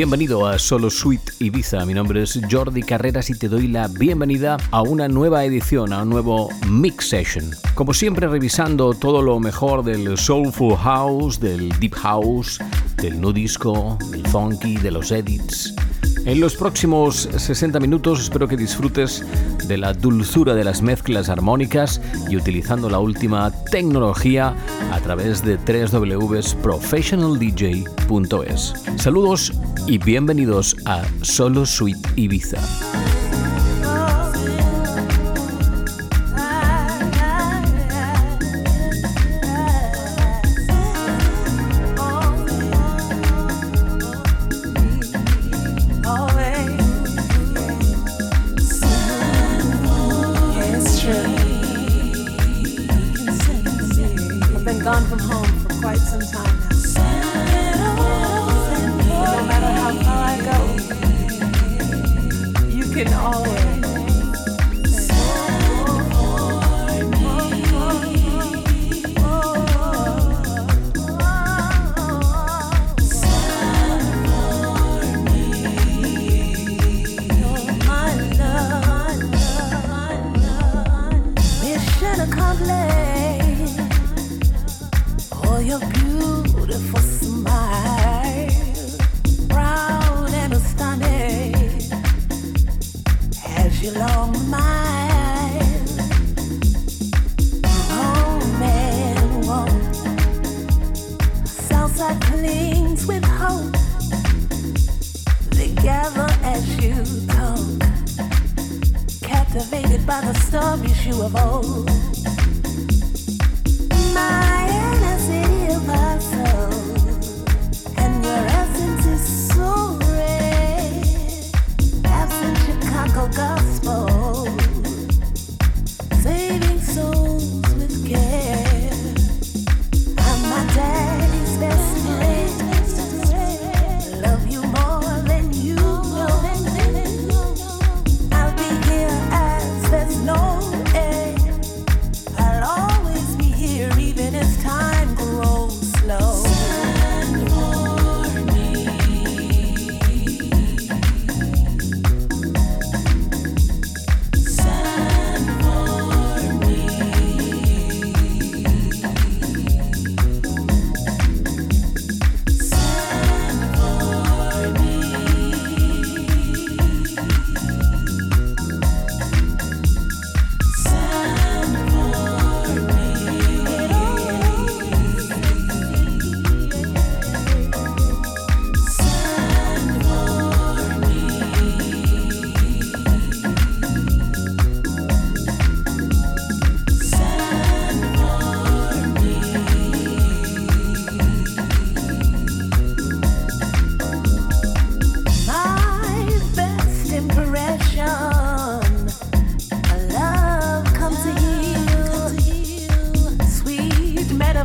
bienvenido a Solo Suite Ibiza. Mi nombre es Jordi Carreras y te doy la bienvenida a una nueva edición, a un nuevo Mix Session. Como siempre revisando todo lo mejor del Soulful House, del Deep House, del Nu Disco, del Funky, de los Edits. En los próximos 60 minutos espero que disfrutes de la dulzura de las mezclas armónicas y utilizando la última tecnología a través de www.professionaldj.es. Saludos y bienvenidos a Solo Suite Ibiza.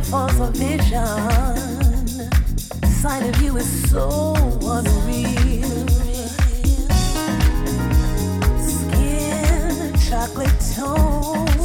Metaphors of vision. Sight of you is so unreal. Skin chocolate tone,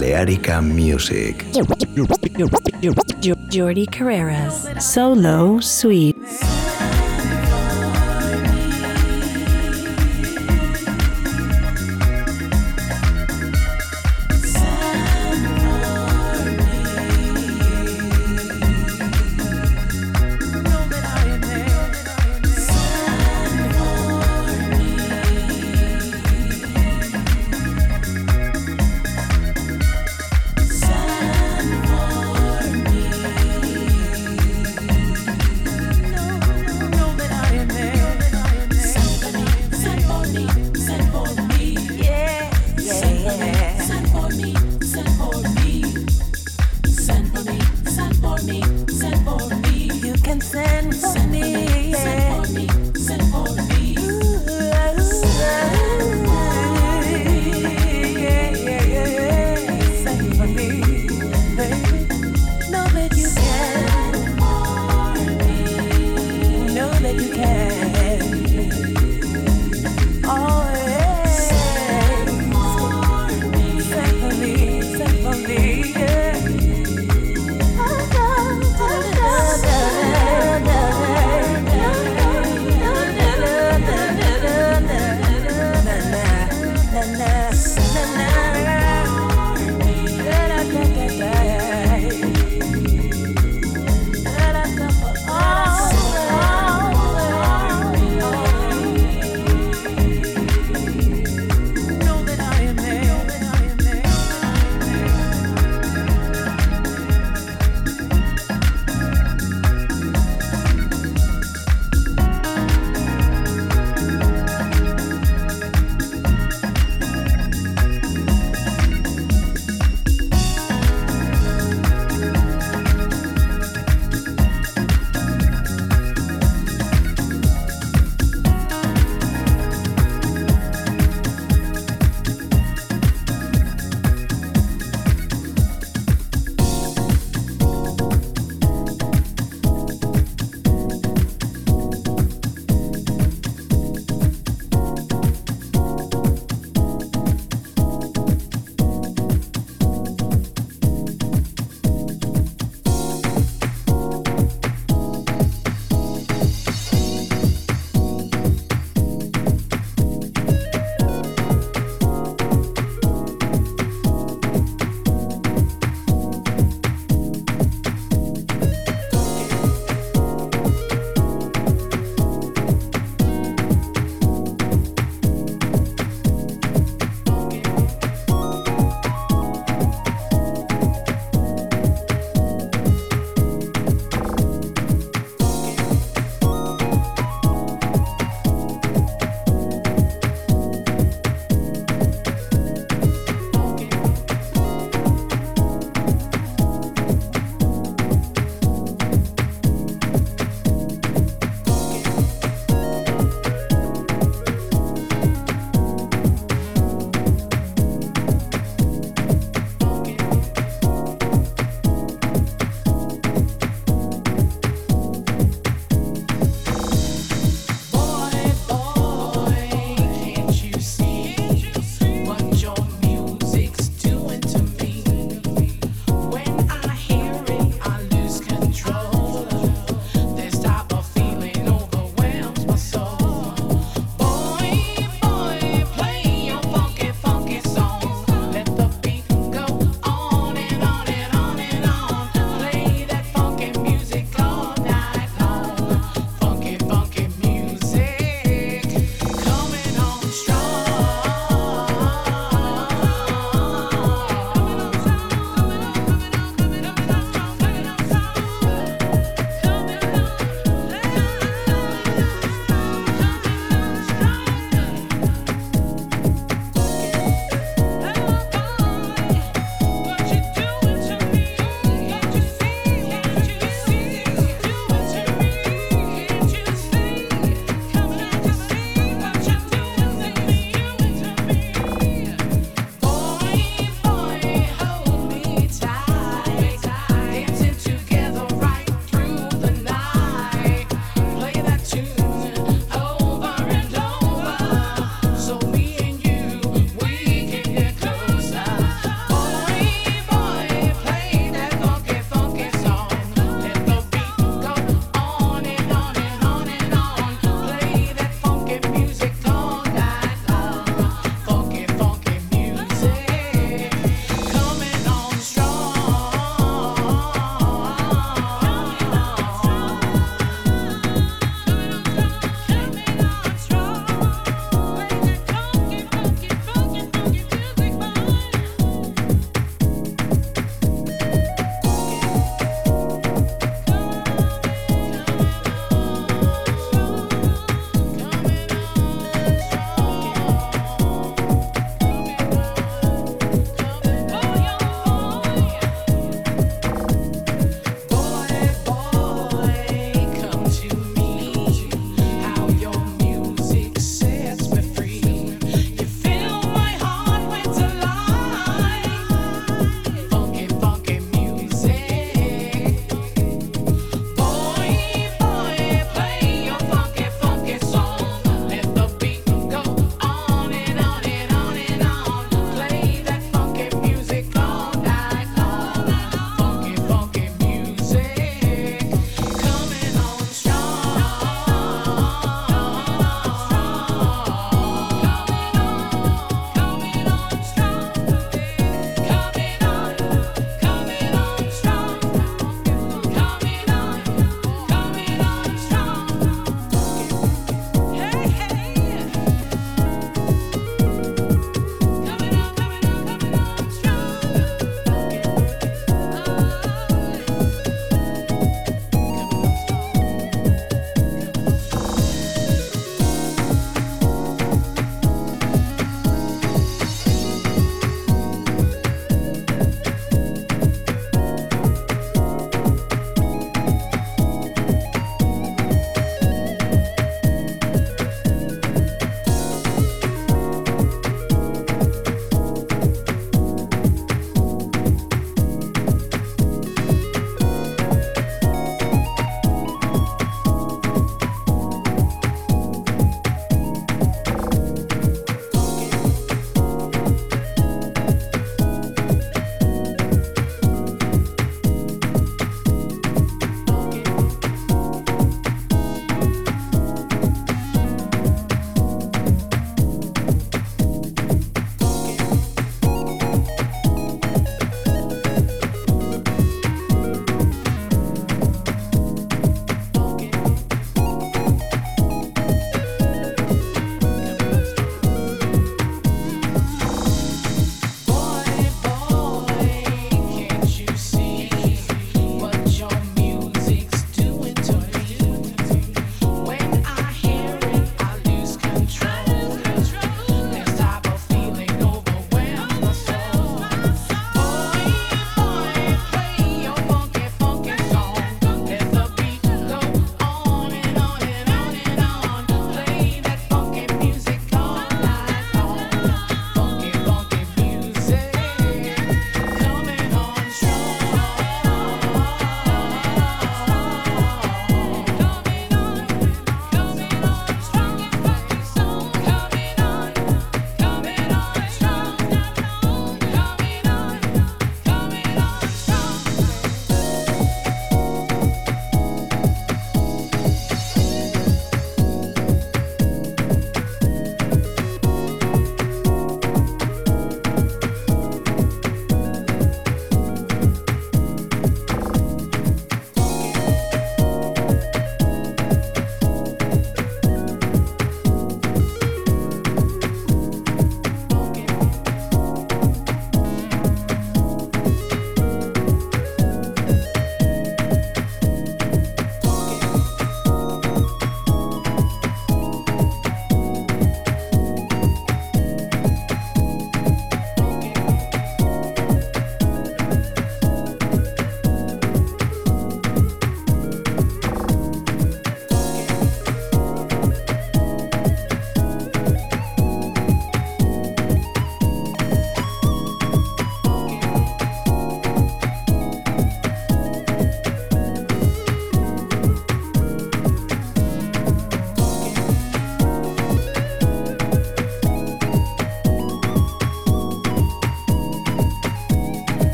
Balearica Music. Jordi Carreras. Solo Sweet.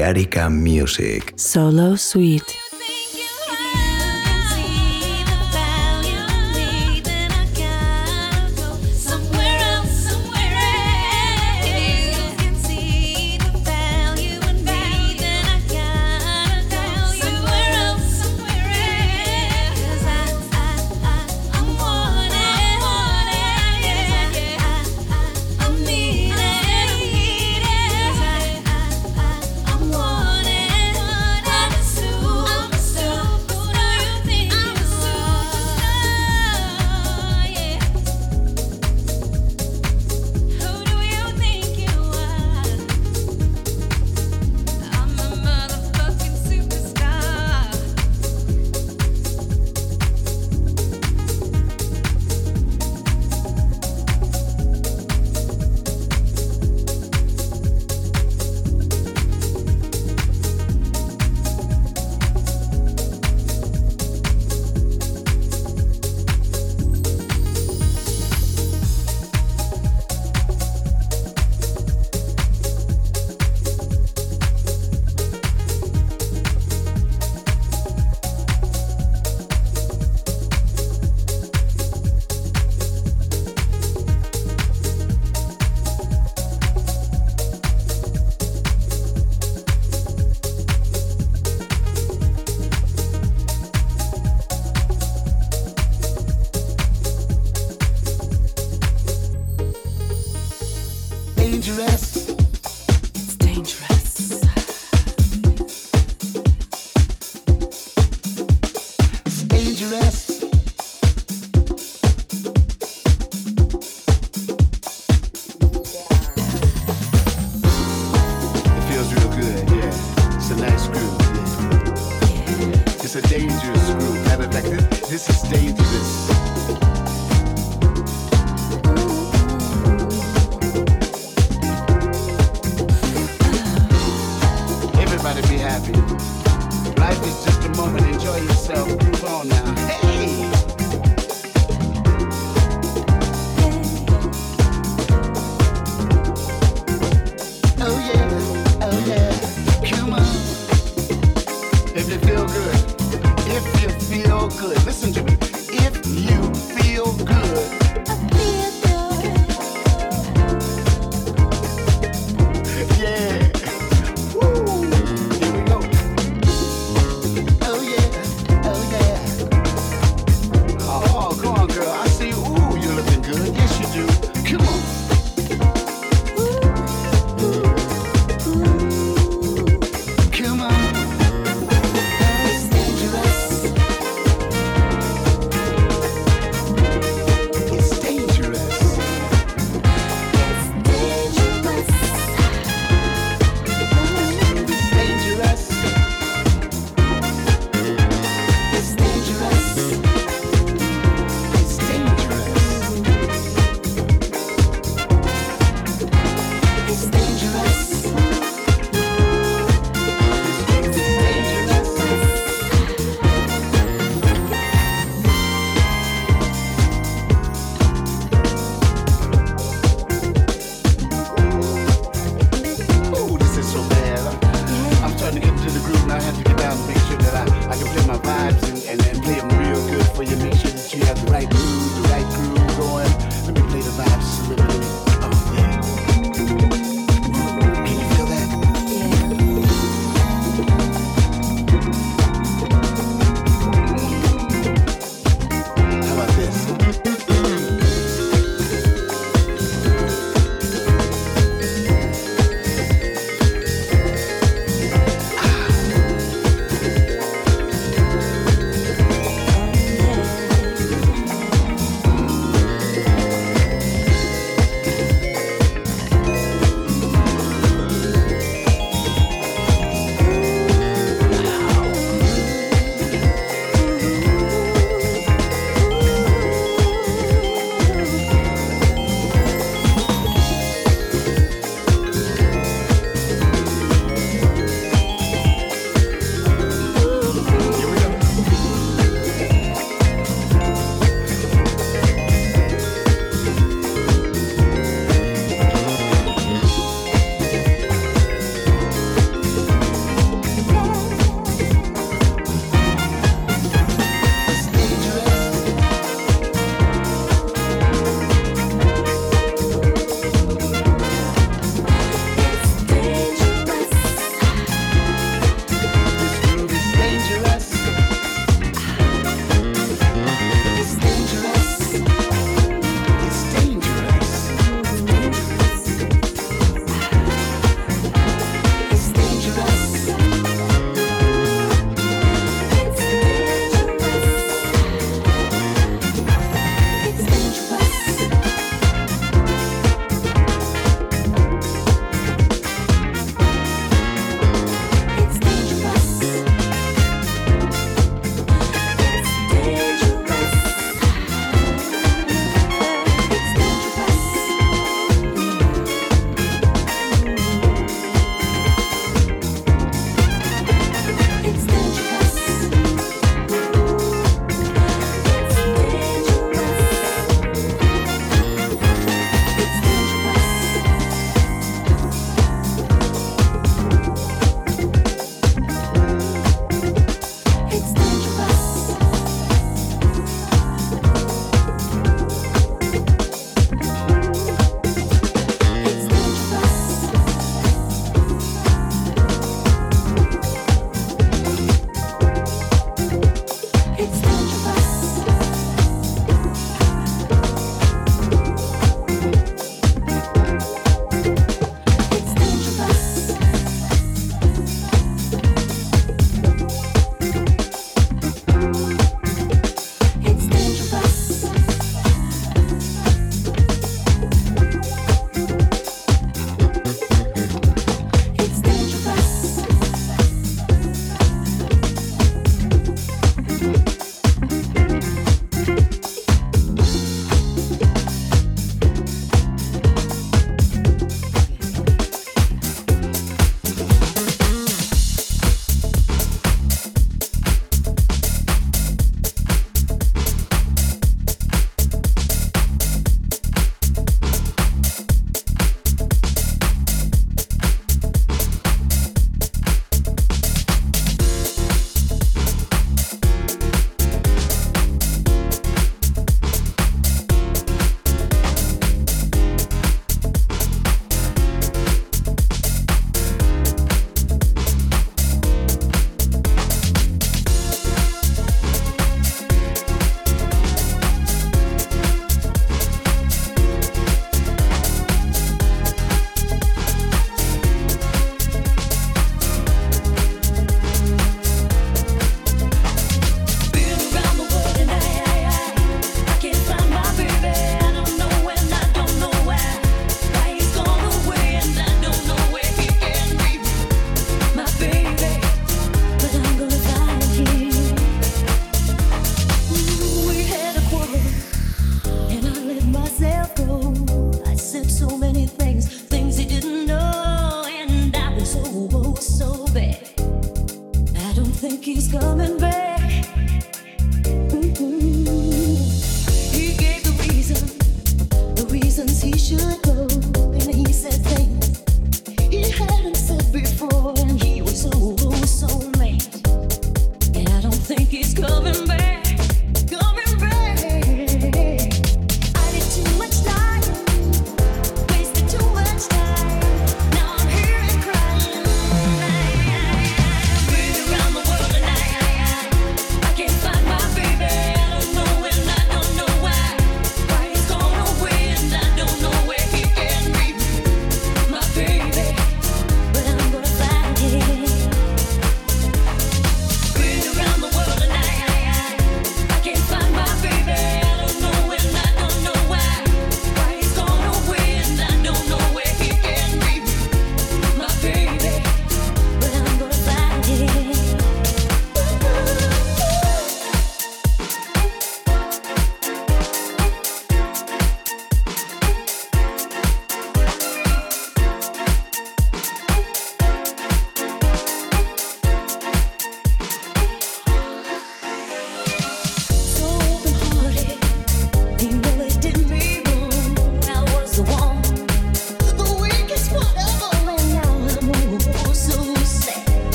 Balearica Music. Solo Suite.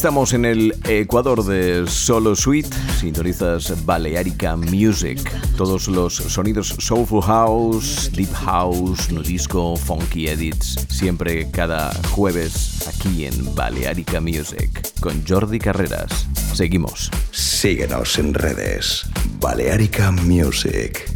Estamos en el Ecuador de Solo Suite, sintonizas Balearica Music. Todos los sonidos Soulful House, Deep House, Nudisco, Funky Edits, siempre cada jueves aquí en Balearica Music con Jordi Carreras. Seguimos. Síguenos en redes. Balearica Music.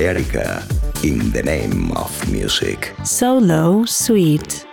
Balearica in the name of music. Solo Suite.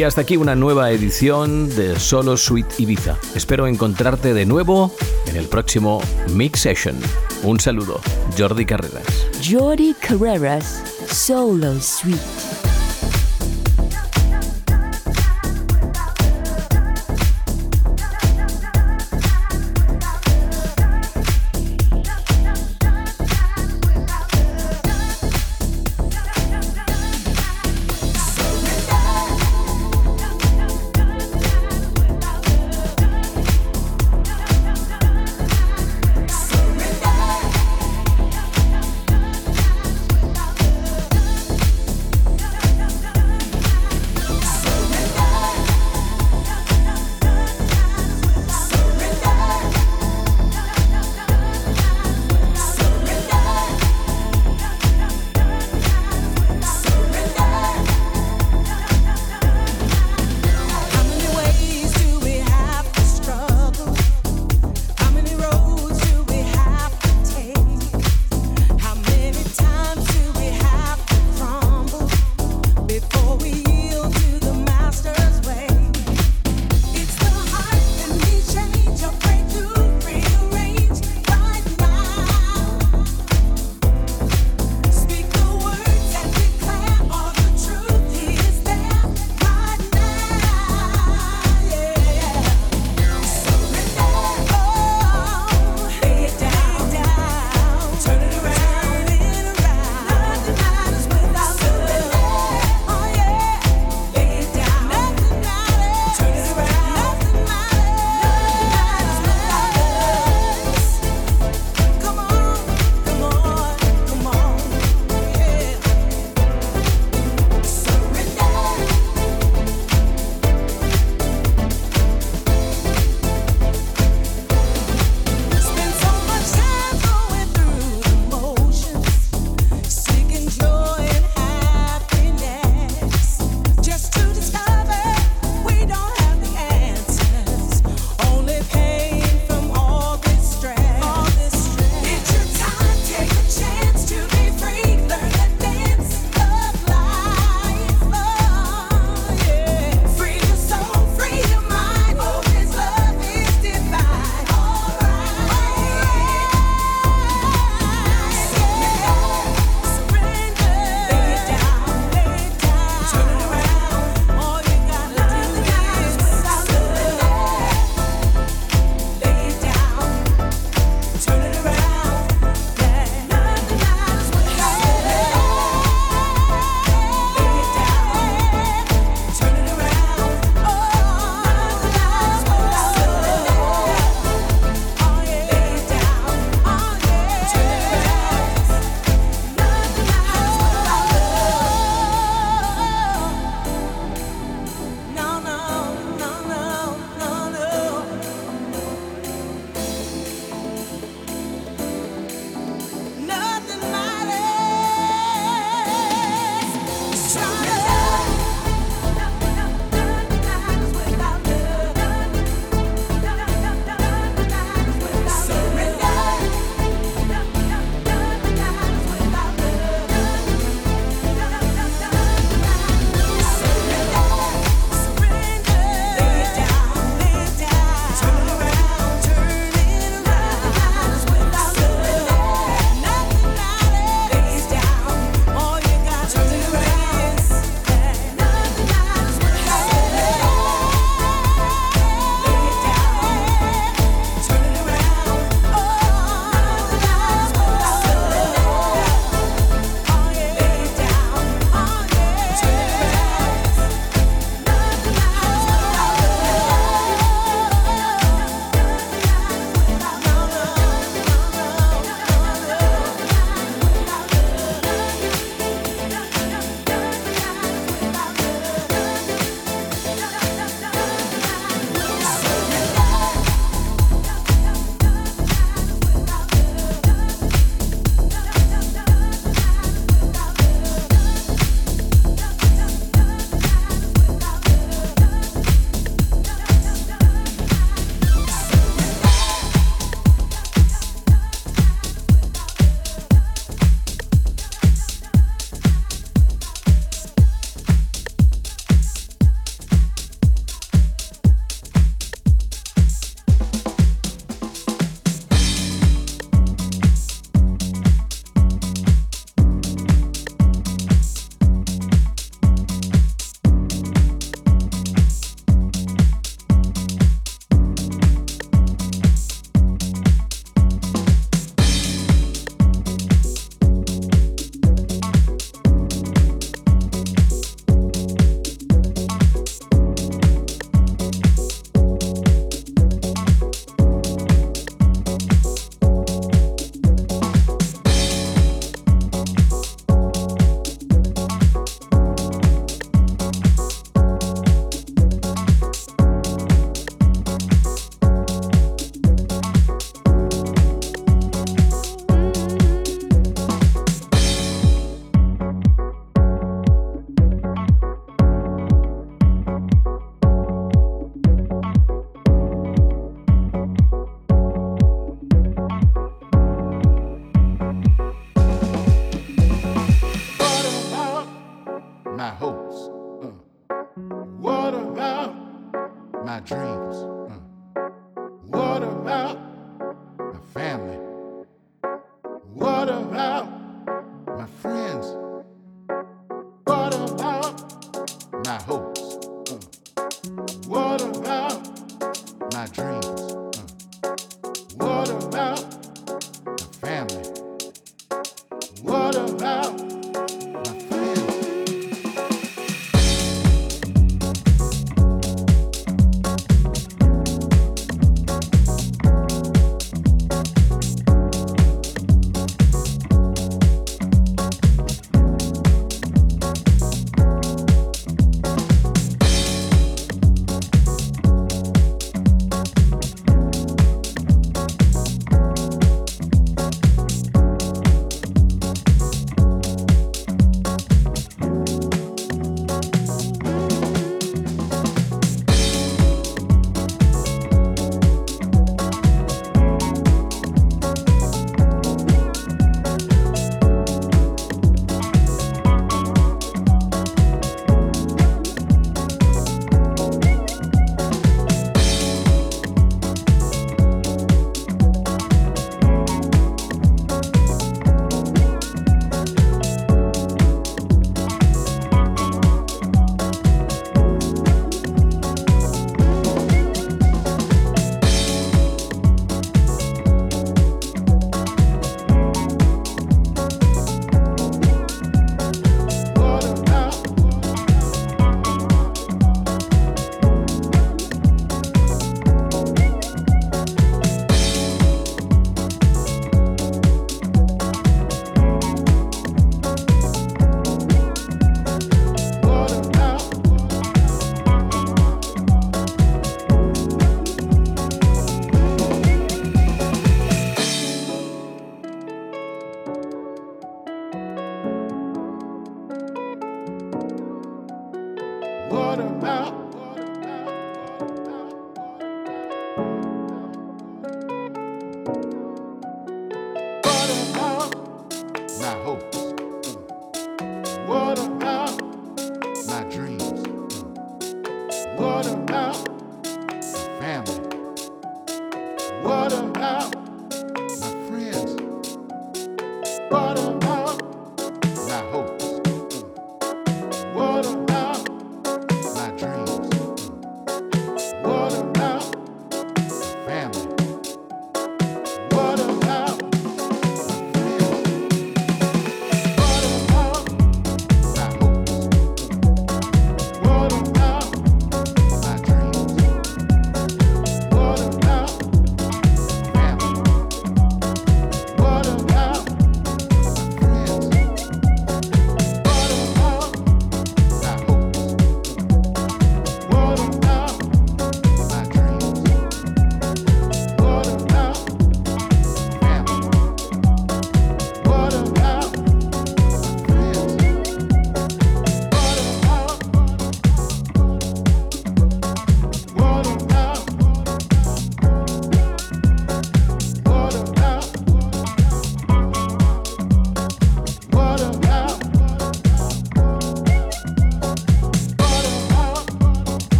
Y hasta aquí una nueva edición de Solo Sweet Ibiza. Espero encontrarte de nuevo en el próximo Mix Session. Un saludo, Jordi Carreras. Jordi Carreras, Solo Suite.